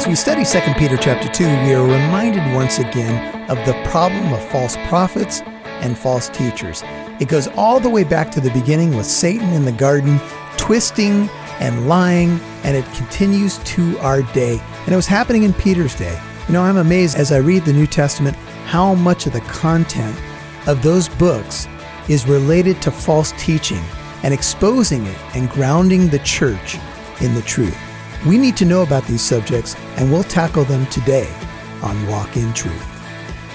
As we study 2 Peter chapter 2, we are reminded once again of the problem of false prophets and false teachers. It goes all the way back to the beginning with Satan in the garden, twisting and lying, and it continues to our day. And it was happening in Peter's day. You know, I'm amazed as I read the New Testament how much of the content of those books is related to false teaching and exposing it and grounding the church in the truth. We need to know about these subjects, and we'll tackle them today on Walk in Truth.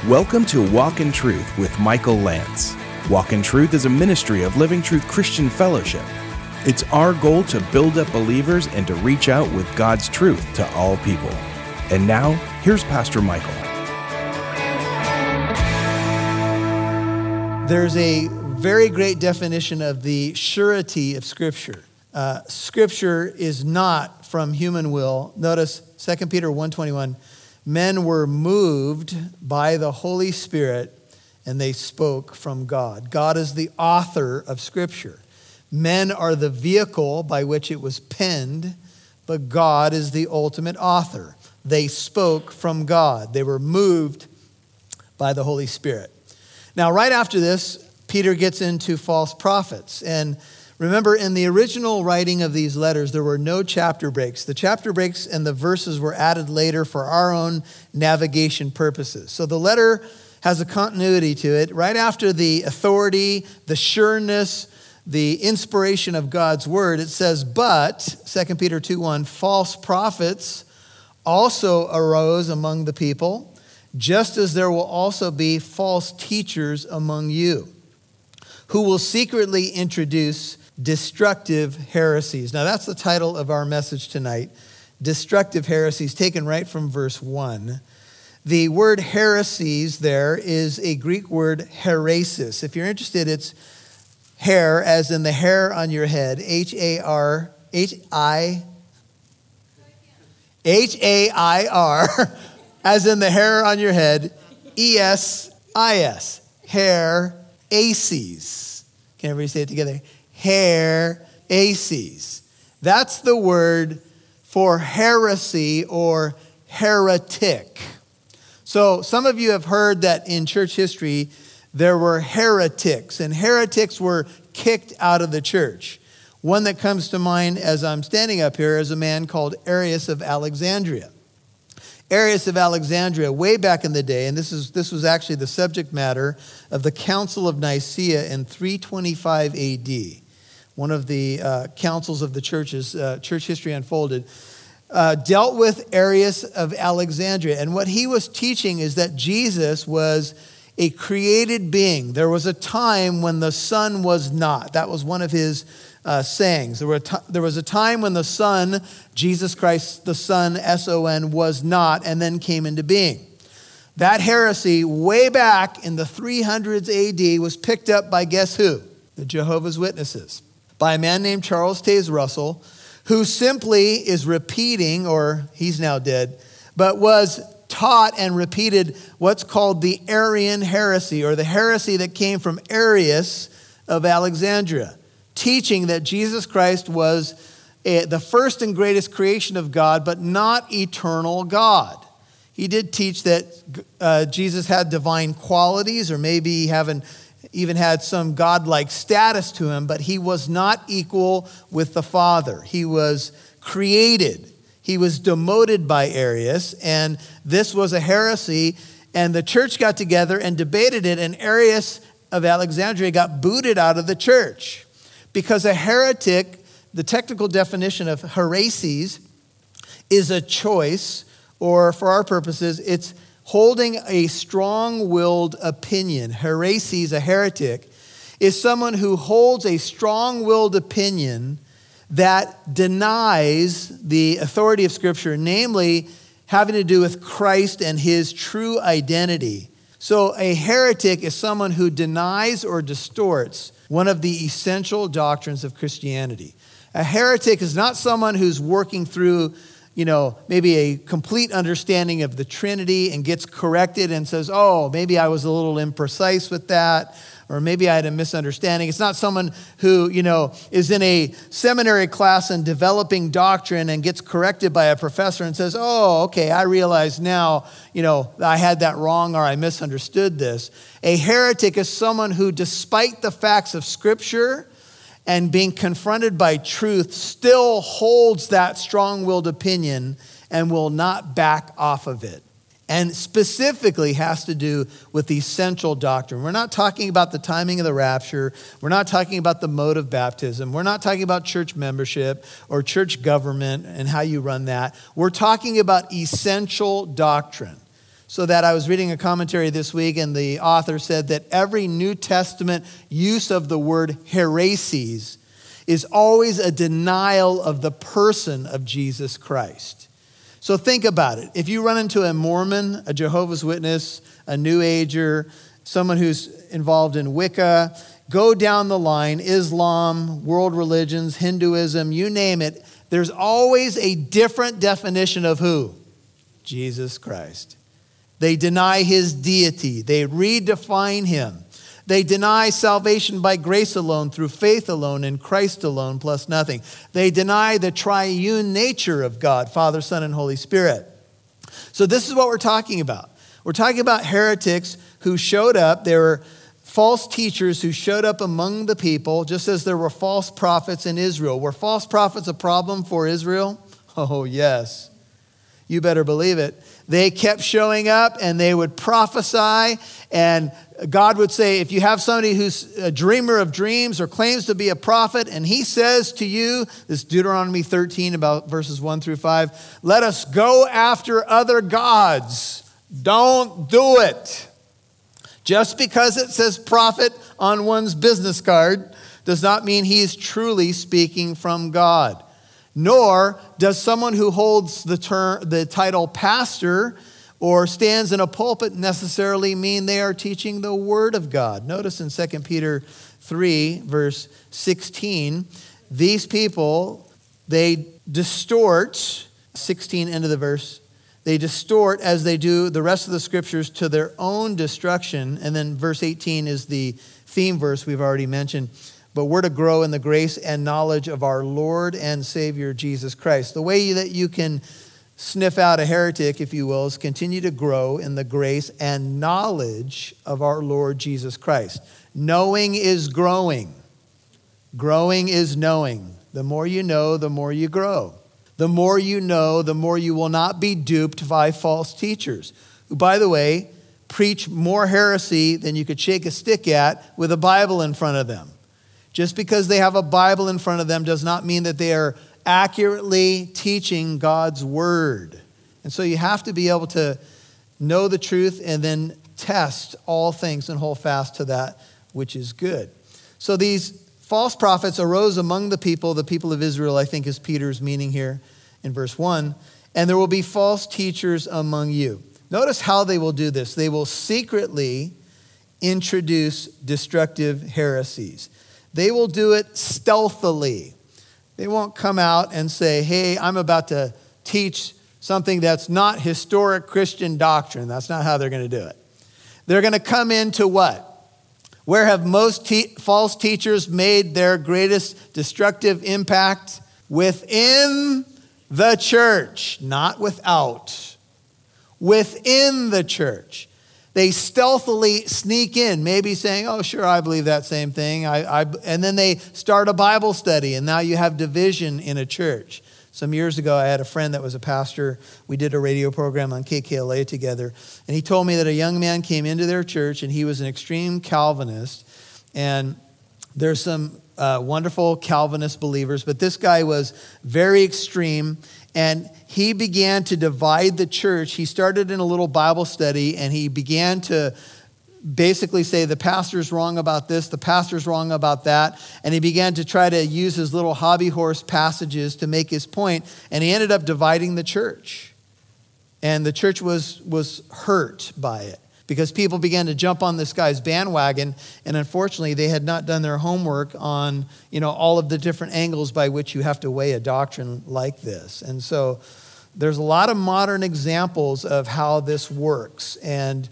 Welcome to Walk in Truth with Michael Lance. Walk in Truth is a ministry of Living Truth Christian Fellowship. It's our goal to build up believers and to reach out with God's truth to all people. And now, here's Pastor Michael. There's a very great definition of the surety of Scripture. Uh, scripture is not from human will. Notice 2 Peter 1:21, men were moved by the Holy Spirit and they spoke from God. God is the author of scripture. Men are the vehicle by which it was penned, but God is the ultimate author. They spoke from God. They were moved by the Holy Spirit. Now, right after this, Peter gets into false prophets. And Remember, in the original writing of these letters, there were no chapter breaks. The chapter breaks and the verses were added later for our own navigation purposes. So the letter has a continuity to it. Right after the authority, the sureness, the inspiration of God's word, it says, But, 2 Peter 2 1, false prophets also arose among the people, just as there will also be false teachers among you, who will secretly introduce destructive heresies. Now, that's the title of our message tonight Destructive Heresies, taken right from verse 1. The word heresies there is a Greek word hairesis. If you're interested, it's hair, as in the hair on your head, H A R, H I, H A I R, as in the hair on your head, E S I S, hair, aces. Can everybody say it together? Heresies. That's the word for heresy or heretic. So, some of you have heard that in church history there were heretics, and heretics were kicked out of the church. One that comes to mind as I'm standing up here is a man called Arius of Alexandria. Arius of Alexandria, way back in the day, and this, is, this was actually the subject matter of the Council of Nicaea in 325 AD one of the uh, councils of the churches, uh, church history unfolded, uh, dealt with Arius of Alexandria. And what he was teaching is that Jesus was a created being. There was a time when the Son was not. That was one of his uh, sayings. There, were there was a time when the Son, Jesus Christ, the Son, S O N, was not, and then came into being. That heresy, way back in the 300s AD, was picked up by guess who? The Jehovah's Witnesses by a man named Charles Taze Russell, who simply is repeating, or he's now dead, but was taught and repeated what's called the Arian heresy, or the heresy that came from Arius of Alexandria, teaching that Jesus Christ was a, the first and greatest creation of God, but not eternal God. He did teach that uh, Jesus had divine qualities, or maybe having even had some godlike status to him, but he was not equal with the Father. He was created. He was demoted by Arius, and this was a heresy. And the church got together and debated it, and Arius of Alexandria got booted out of the church because a heretic, the technical definition of hairesis, is a choice, or for our purposes, it's holding a strong willed opinion, hairesis, a heretic, is someone who holds a strong willed opinion that denies the authority of Scripture, namely having to do with Christ and his true identity. So, a heretic is someone who denies or distorts one of the essential doctrines of Christianity. A heretic is not someone who's working through you know, maybe a complete understanding of the Trinity and gets corrected and says, oh, maybe I was a little imprecise with that, or maybe I had a misunderstanding. It's not someone who, you know, is in a seminary class and developing doctrine and gets corrected by a professor and says, oh, okay, I realize now, you know, I had that wrong or I misunderstood this. A heretic is someone who, despite the facts of Scripture, and being confronted by truth still holds that strong willed opinion and will not back off of it. And specifically has to do with the essential doctrine. We're not talking about the timing of the rapture. We're not talking about the mode of baptism. We're not talking about church membership or church government and how you run that. We're talking about essential doctrine so that I was reading a commentary this week, and the author said that every New Testament use of the word heresies is always a denial of the person of Jesus Christ. So think about it. If you run into a Mormon, a Jehovah's Witness, a New Ager, someone who's involved in Wicca, go down the line Islam, world religions, Hinduism, you name it, there's always a different definition of who? Jesus Christ. They deny his deity. They redefine him. They deny salvation by grace alone, through faith alone, in Christ alone, plus nothing. They deny the triune nature of God, Father, Son, and Holy Spirit. So, this is what we're talking about. We're talking about heretics who showed up. There were false teachers who showed up among the people, just as there were false prophets in Israel. Were false prophets a problem for Israel? Oh, yes. You better believe it. They kept showing up and they would prophesy. And God would say, if you have somebody who's a dreamer of dreams or claims to be a prophet, and he says to you, this Deuteronomy 13, about verses 1 through 5, let us go after other gods. Don't do it. Just because it says prophet on one's business card does not mean he is truly speaking from God nor does someone who holds the, term, the title pastor or stands in a pulpit necessarily mean they are teaching the word of God. Notice in 2 Peter 3, verse 16, these people, they distort, 16 into the verse, they distort as they do the rest of the scriptures to their own destruction. And then verse 18 is the theme verse we've already mentioned but we're to grow in the grace and knowledge of our Lord and Savior Jesus Christ. The way that you can sniff out a heretic, if you will, is continue to grow in the grace and knowledge of our Lord Jesus Christ. Knowing is growing, growing is knowing. The more you know, the more you grow. The more you know, the more you will not be duped by false teachers, who, by the way, preach more heresy than you could shake a stick at with a Bible in front of them. Just because they have a Bible in front of them does not mean that they are accurately teaching God's word. And so you have to be able to know the truth and then test all things and hold fast to that which is good. So these false prophets arose among the people, the people of Israel, I think is Peter's meaning here in verse 1, and there will be false teachers among you. Notice how they will do this. They will secretly introduce destructive heresies. They will do it stealthily. They won't come out and say, hey, I'm about to teach something that's not historic Christian doctrine. That's not how they're going to do it. They're going to come into what? Where have most te- false teachers made their greatest destructive impact? Within the church, not without. Within the church they stealthily sneak in, maybe saying, Oh, sure, I believe that same thing. I, I, and then they start a Bible study, and now you have division in a church. Some years ago, I had a friend that was a pastor. We did a radio program on KKLA together, and he told me that a young man came into their church, and he was an extreme Calvinist. And there's some uh, wonderful Calvinist believers, but this guy was very extreme, and he began to divide the church. He started in a little Bible study and he began to basically say the pastor's wrong about this, the pastor's wrong about that. And he began to try to use his little hobby horse passages to make his point, and he ended up dividing the church. And the church was, was hurt by it because people began to jump on this guy's bandwagon and unfortunately they had not done their homework on you know all of the different angles by which you have to weigh a doctrine like this and so there's a lot of modern examples of how this works. And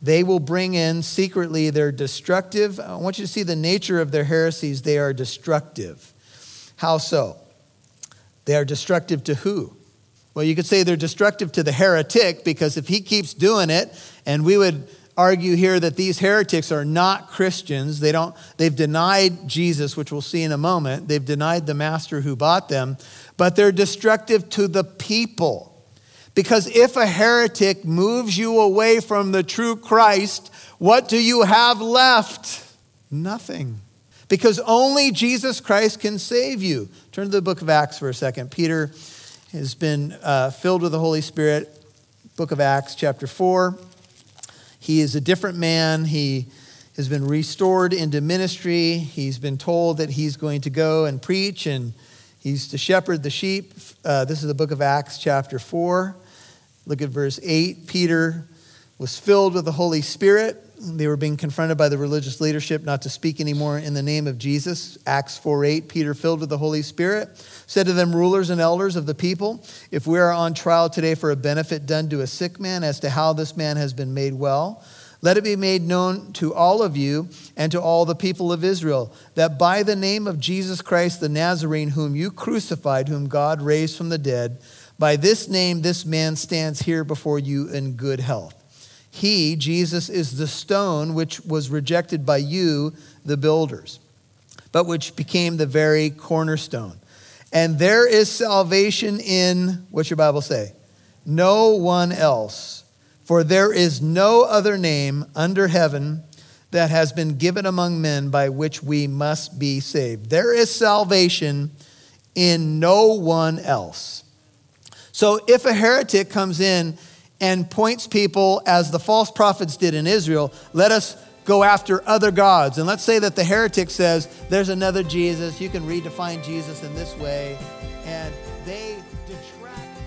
they will bring in secretly, they're destructive. I want you to see the nature of their heresies. They are destructive. How so? They are destructive to who? Well, you could say they're destructive to the heretic because if he keeps doing it, and we would argue here that these heretics are not Christians. They don't, they've denied Jesus, which we'll see in a moment. They've denied the master who bought them, but they're destructive to the people. Because if a heretic moves you away from the true Christ, what do you have left? Nothing. Because only Jesus Christ can save you. Turn to the book of Acts for a second. Peter has been uh, filled with the Holy Spirit. Book of Acts, chapter 4. He is a different man. He has been restored into ministry. He's been told that he's going to go and preach and he's to shepherd the sheep. Uh, this is the book of Acts, chapter 4. Look at verse 8. Peter was filled with the Holy Spirit. They were being confronted by the religious leadership not to speak anymore in the name of Jesus. Acts 4 8. Peter, filled with the Holy Spirit, said to them, Rulers and elders of the people, if we are on trial today for a benefit done to a sick man as to how this man has been made well, let it be made known to all of you and to all the people of Israel that by the name of Jesus Christ the Nazarene, whom you crucified, whom God raised from the dead, by this name, this man stands here before you in good health. He, Jesus, is the stone which was rejected by you, the builders, but which became the very cornerstone. And there is salvation in, what's your Bible say? No one else. For there is no other name under heaven that has been given among men by which we must be saved. There is salvation in no one else. So if a heretic comes in and points people, as the false prophets did in Israel, let us go after other gods. And let's say that the heretic says, there's another Jesus, you can redefine Jesus in this way, and they detract.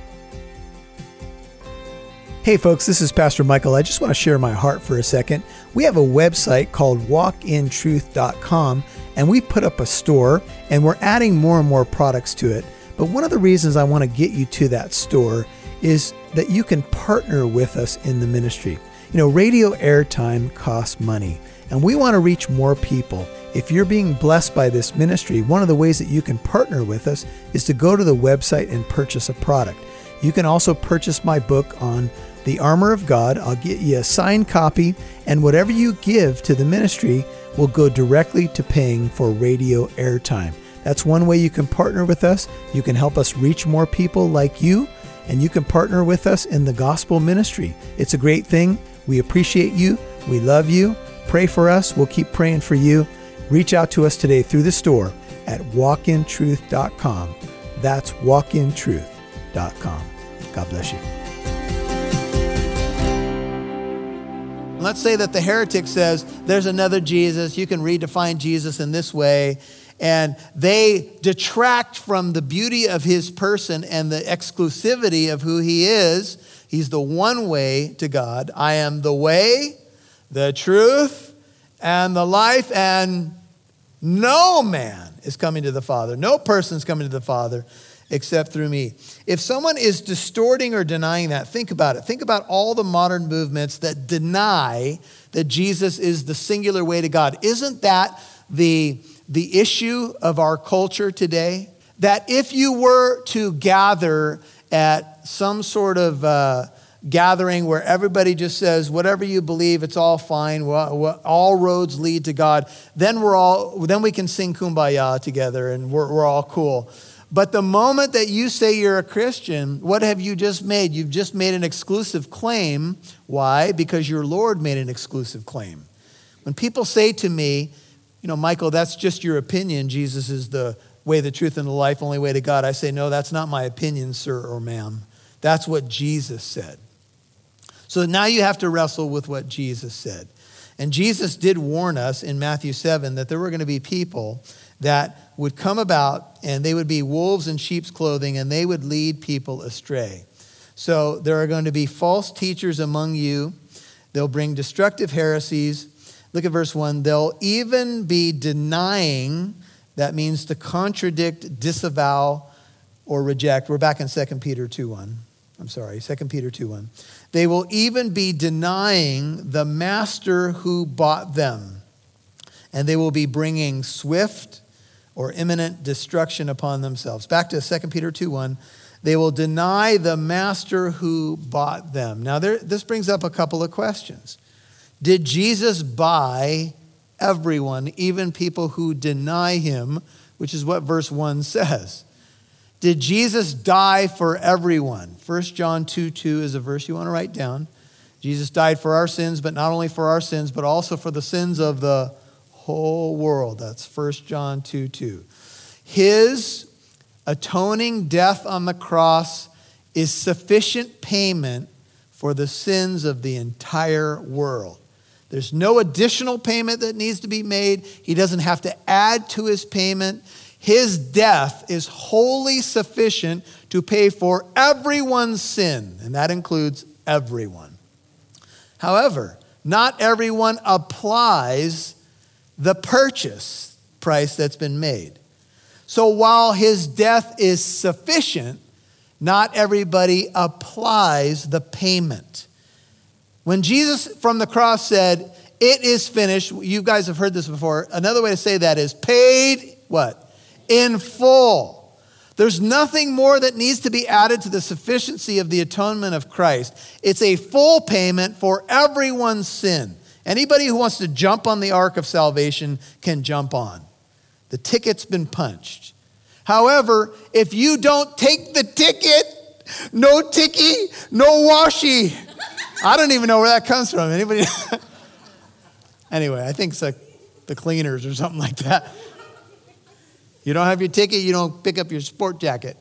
Hey, folks, this is Pastor Michael. I just want to share my heart for a second. We have a website called walkintruth.com, and we put up a store, and we're adding more and more products to it. But one of the reasons I want to get you to that store is that you can partner with us in the ministry. You know, radio airtime costs money, and we want to reach more people. If you're being blessed by this ministry, one of the ways that you can partner with us is to go to the website and purchase a product. You can also purchase my book on the armor of God. I'll get you a signed copy, and whatever you give to the ministry will go directly to paying for radio airtime. That's one way you can partner with us. You can help us reach more people like you, and you can partner with us in the gospel ministry. It's a great thing. We appreciate you. We love you. Pray for us. We'll keep praying for you. Reach out to us today through the store at walkintruth.com. That's walkintruth.com. God bless you. Let's say that the heretic says there's another Jesus. You can redefine Jesus in this way and they detract from the beauty of his person and the exclusivity of who he is. He's the one way to God. I am the way, the truth, and the life, and no man is coming to the Father. No person is coming to the Father except through me. If someone is distorting or denying that, think about it. Think about all the modern movements that deny that Jesus is the singular way to God. Isn't that the the issue of our culture today that if you were to gather at some sort of uh, gathering where everybody just says whatever you believe it's all fine. All roads lead to god then we're all then we can sing kumbaya together and we're, we're all cool. But the moment that you say you're a christian what have you just made? You've just made an exclusive claim. Why? Because your lord made an exclusive claim. When people say to me you know, Michael, that's just your opinion. Jesus is the way, the truth, and the life, only way to God. I say, no, that's not my opinion, sir or ma'am. That's what Jesus said. So now you have to wrestle with what Jesus said. And Jesus did warn us in Matthew 7 that there were going to be people that would come about and they would be wolves in sheep's clothing and they would lead people astray. So there are going to be false teachers among you. They'll bring destructive heresies. Look at verse 1. They'll even be denying, that means to contradict, disavow, or reject. We're back in 2 Peter 2 1. I'm sorry, 2 Peter 2 1. They will even be denying the master who bought them, and they will be bringing swift or imminent destruction upon themselves. Back to 2 Peter 2 1. They will deny the master who bought them. Now, there, this brings up a couple of questions. Did Jesus buy everyone, even people who deny him, which is what verse 1 says? Did Jesus die for everyone? 1 John 2 2 is a verse you want to write down. Jesus died for our sins, but not only for our sins, but also for the sins of the whole world. That's 1 John 2 2. His atoning death on the cross is sufficient payment for the sins of the entire world. There's no additional payment that needs to be made. He doesn't have to add to his payment. His death is wholly sufficient to pay for everyone's sin, and that includes everyone. However, not everyone applies the purchase price that's been made. So while his death is sufficient, not everybody applies the payment. When Jesus from the cross said, It is finished, you guys have heard this before. Another way to say that is paid what? In full. There's nothing more that needs to be added to the sufficiency of the atonement of Christ. It's a full payment for everyone's sin. Anybody who wants to jump on the ark of salvation can jump on. The ticket's been punched. However, if you don't take the ticket, no ticky, no washy. I don't even know where that comes from. Anybody? anyway, I think it's like the cleaners or something like that. You don't have your ticket, you don't pick up your sport jacket.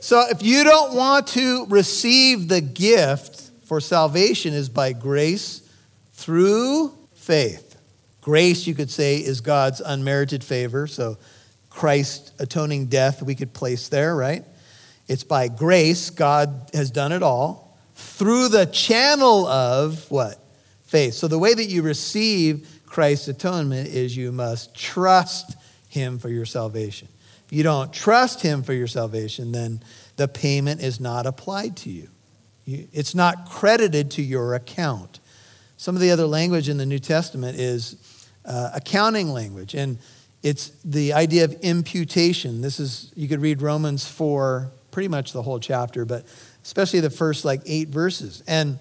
So if you don't want to receive the gift for salvation is by grace through faith. Grace, you could say, is God's unmerited favor. So Christ's atoning death we could place there, right? It's by grace, God has done it all through the channel of what? Faith. So the way that you receive Christ's atonement is you must trust him for your salvation. If you don't trust him for your salvation, then the payment is not applied to you. It's not credited to your account. Some of the other language in the New Testament is uh, accounting language, and it's the idea of imputation. This is, you could read Romans 4, pretty much the whole chapter, but especially the first like eight verses. And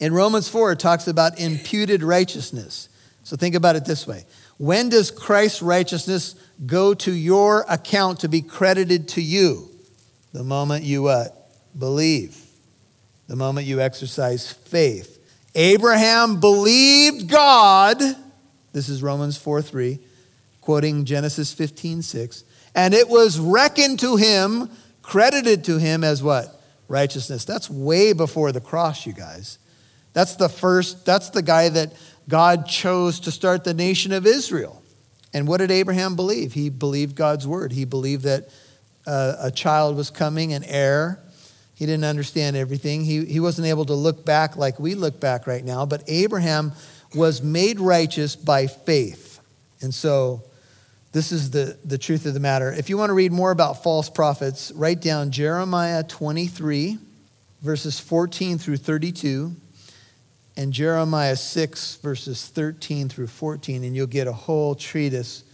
in Romans 4, it talks about imputed righteousness. So think about it this way When does Christ's righteousness go to your account to be credited to you? The moment you what? Believe. The moment you exercise faith. Abraham believed God. This is Romans 4 3, quoting Genesis 15 6. And it was reckoned to him, credited to him as what? Righteousness. That's way before the cross, you guys. That's the first, that's the guy that God chose to start the nation of Israel. And what did Abraham believe? He believed God's word. He believed that uh, a child was coming, an heir, he didn't understand everything. He, he wasn't able to look back like we look back right now, but Abraham was made righteous by faith. And so this is the, the truth of the matter. If you want to read more about false prophets, write down Jeremiah 23, verses 14 through 32, and Jeremiah 6, verses 13 through 14, and you'll get a whole treatise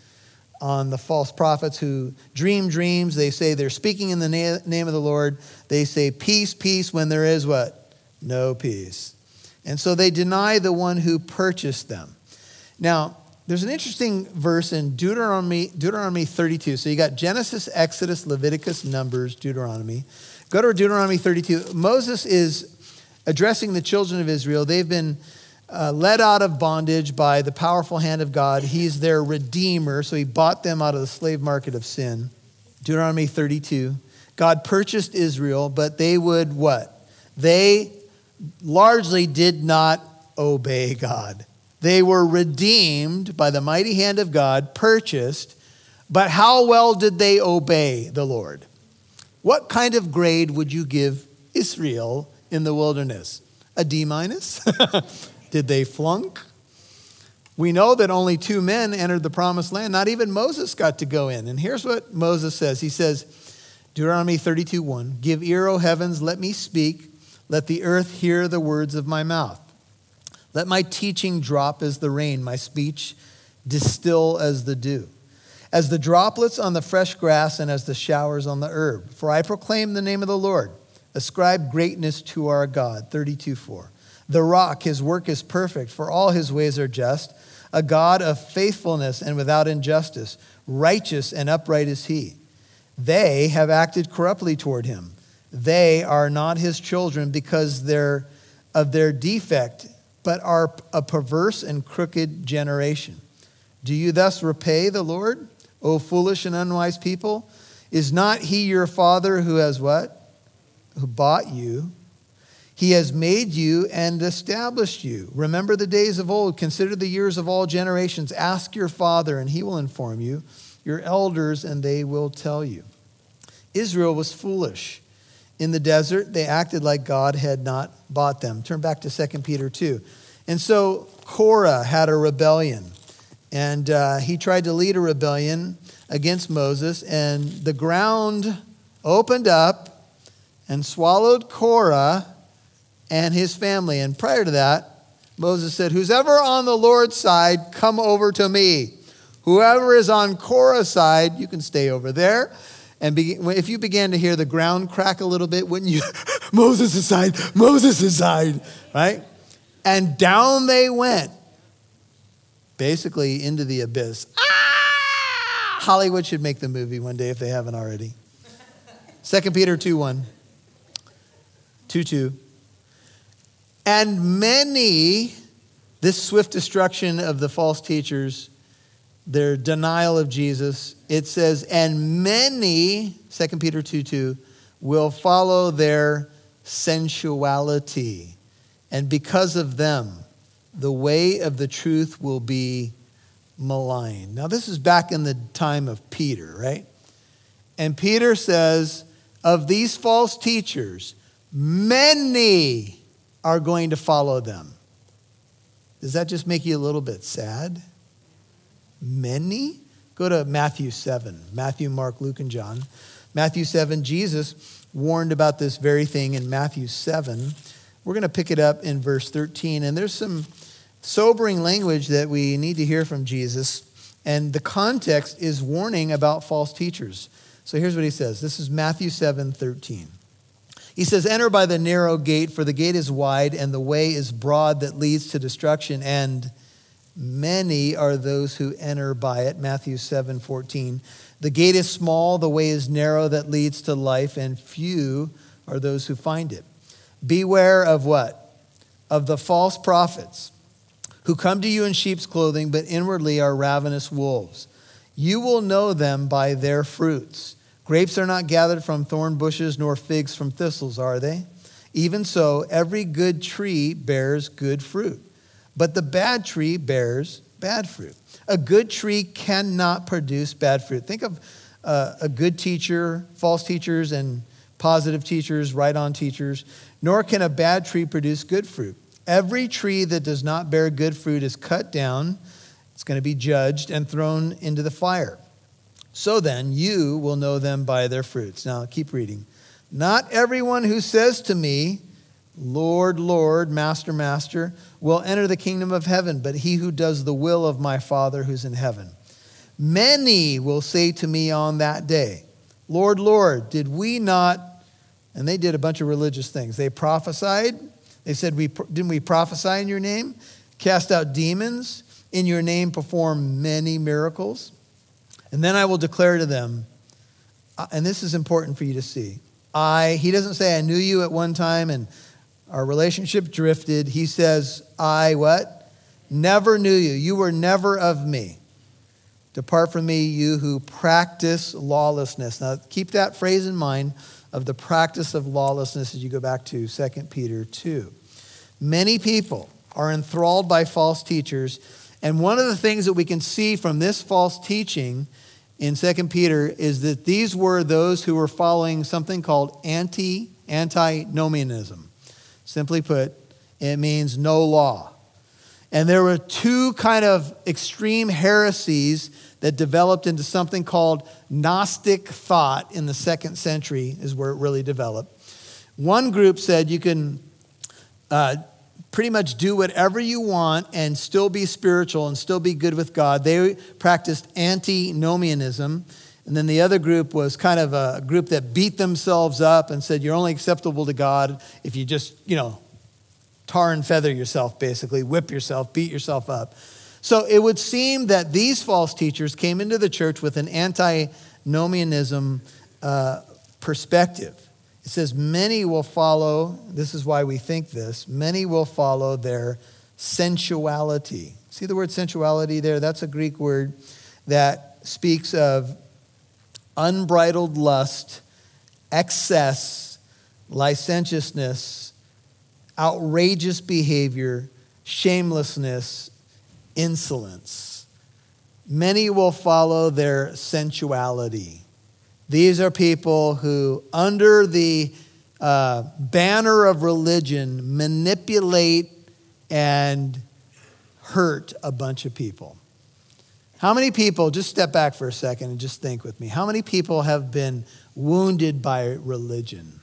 on the false prophets who dream dreams. They say they're speaking in the na- name of the Lord. They say peace, peace, when there is what? No peace. And so they deny the one who purchased them. Now, there's an interesting verse in Deuteronomy, Deuteronomy 32. So you got Genesis, Exodus, Leviticus, Numbers, Deuteronomy. Go to Deuteronomy 32. Moses is addressing the children of Israel. They've been uh, led out of bondage by the powerful hand of God. He's their redeemer, so he bought them out of the slave market of sin. Deuteronomy 32. God purchased Israel, but they would what? They largely did not obey God. They were redeemed by the mighty hand of God, purchased, but how well did they obey the Lord? What kind of grade would you give Israel in the wilderness? A D minus? Did they flunk? We know that only two men entered the promised land. Not even Moses got to go in. And here's what Moses says He says, Deuteronomy 32 1. Give ear, O heavens, let me speak. Let the earth hear the words of my mouth. Let my teaching drop as the rain, my speech distill as the dew, as the droplets on the fresh grass and as the showers on the herb. For I proclaim the name of the Lord. Ascribe greatness to our God. 32 4. The rock, his work is perfect, for all his ways are just. A God of faithfulness and without injustice. Righteous and upright is he. They have acted corruptly toward him. They are not his children because of their defect, but are a perverse and crooked generation. Do you thus repay the Lord, O foolish and unwise people? Is not he your father who has what? Who bought you? He has made you and established you. Remember the days of old. Consider the years of all generations. Ask your father, and he will inform you, your elders, and they will tell you. Israel was foolish. In the desert, they acted like God had not bought them. Turn back to 2 Peter 2. And so Korah had a rebellion, and uh, he tried to lead a rebellion against Moses, and the ground opened up and swallowed Korah and his family. And prior to that, Moses said, Who's ever on the Lord's side, come over to me. Whoever is on Korah's side, you can stay over there. And be, if you began to hear the ground crack a little bit, wouldn't you? Moses aside, Moses aside, right? And down they went, basically into the abyss. Ah! Hollywood should make the movie one day if they haven't already. 2 Peter 2 1. 2 2. And many, this swift destruction of the false teachers, their denial of Jesus, it says, and many, 2 Peter 2 2, will follow their sensuality. And because of them, the way of the truth will be maligned. Now, this is back in the time of Peter, right? And Peter says, of these false teachers, many are going to follow them. Does that just make you a little bit sad? Many? Go to Matthew 7. Matthew, Mark, Luke, and John. Matthew 7, Jesus warned about this very thing in Matthew 7. We're going to pick it up in verse 13. And there's some sobering language that we need to hear from Jesus. And the context is warning about false teachers. So here's what he says. This is Matthew 7, 13. He says, Enter by the narrow gate, for the gate is wide and the way is broad that leads to destruction, and many are those who enter by it. Matthew 7 14. The gate is small, the way is narrow that leads to life, and few are those who find it. Beware of what? Of the false prophets who come to you in sheep's clothing, but inwardly are ravenous wolves. You will know them by their fruits. Grapes are not gathered from thorn bushes, nor figs from thistles, are they? Even so, every good tree bears good fruit, but the bad tree bears bad fruit. A good tree cannot produce bad fruit. Think of uh, a good teacher, false teachers, and positive teachers, right on teachers. Nor can a bad tree produce good fruit. Every tree that does not bear good fruit is cut down, it's going to be judged, and thrown into the fire. So then, you will know them by their fruits. Now, keep reading. Not everyone who says to me, Lord, Lord, Master, Master, will enter the kingdom of heaven, but he who does the will of my Father who's in heaven. Many will say to me on that day, Lord, Lord, did we not? And they did a bunch of religious things. They prophesied. They said, we, Didn't we prophesy in your name? Cast out demons? In your name perform many miracles? And then I will declare to them, uh, and this is important for you to see. I, he doesn't say, I knew you at one time and our relationship drifted. He says, I what? Never knew you. You were never of me. Depart from me, you who practice lawlessness. Now, keep that phrase in mind of the practice of lawlessness as you go back to 2 Peter 2. Many people are enthralled by false teachers, and one of the things that we can see from this false teaching in 2 Peter is that these were those who were following something called anti antinomianism. Simply put, it means no law. And there were two kind of extreme heresies that developed into something called Gnostic thought in the second century, is where it really developed. One group said you can uh, pretty much do whatever you want and still be spiritual and still be good with God. They practiced antinomianism. And then the other group was kind of a group that beat themselves up and said, You're only acceptable to God if you just, you know, tar and feather yourself, basically, whip yourself, beat yourself up. So it would seem that these false teachers came into the church with an antinomianism uh, perspective. It says, Many will follow, this is why we think this, many will follow their sensuality. See the word sensuality there? That's a Greek word that speaks of unbridled lust, excess, licentiousness, outrageous behavior, shamelessness, insolence. Many will follow their sensuality. These are people who, under the uh, banner of religion, manipulate and hurt a bunch of people. How many people, just step back for a second and just think with me, how many people have been wounded by religion?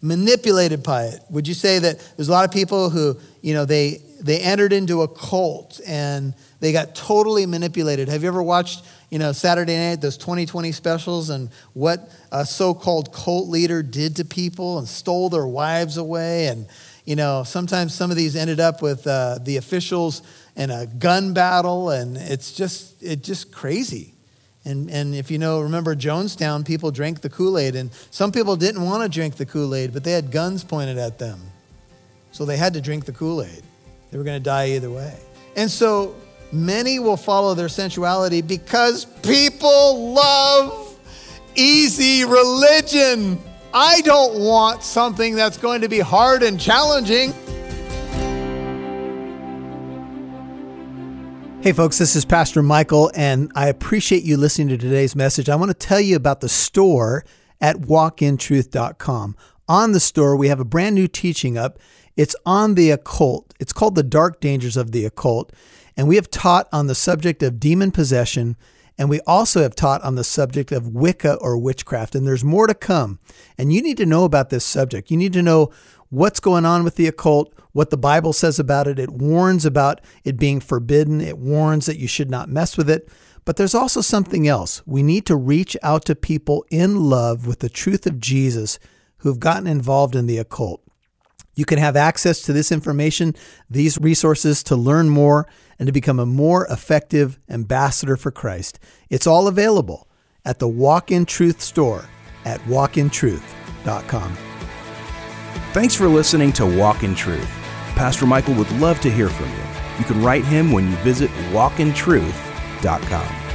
Manipulated by it. Would you say that there's a lot of people who, you know, they they entered into a cult and they got totally manipulated. Have you ever watched, you know, Saturday night, those 2020 specials and what a so-called cult leader did to people and stole their wives away? And, you know, sometimes some of these ended up with uh, the officials in a gun battle and it's just, it's just crazy. And, and if you know, remember Jonestown, people drank the Kool-Aid and some people didn't want to drink the Kool-Aid, but they had guns pointed at them. So they had to drink the Kool-Aid. They were going to die either way. And so many will follow their sensuality because people love easy religion. I don't want something that's going to be hard and challenging. Hey, folks, this is Pastor Michael, and I appreciate you listening to today's message. I want to tell you about the store at walkintruth.com. On the store, we have a brand new teaching up it's on the occult. It's called The Dark Dangers of the Occult. And we have taught on the subject of demon possession. And we also have taught on the subject of Wicca or witchcraft. And there's more to come. And you need to know about this subject. You need to know what's going on with the occult, what the Bible says about it. It warns about it being forbidden, it warns that you should not mess with it. But there's also something else. We need to reach out to people in love with the truth of Jesus who've gotten involved in the occult. You can have access to this information, these resources to learn more and to become a more effective ambassador for Christ. It's all available at the Walk in Truth store at walkintruth.com. Thanks for listening to Walk in Truth. Pastor Michael would love to hear from you. You can write him when you visit walkintruth.com.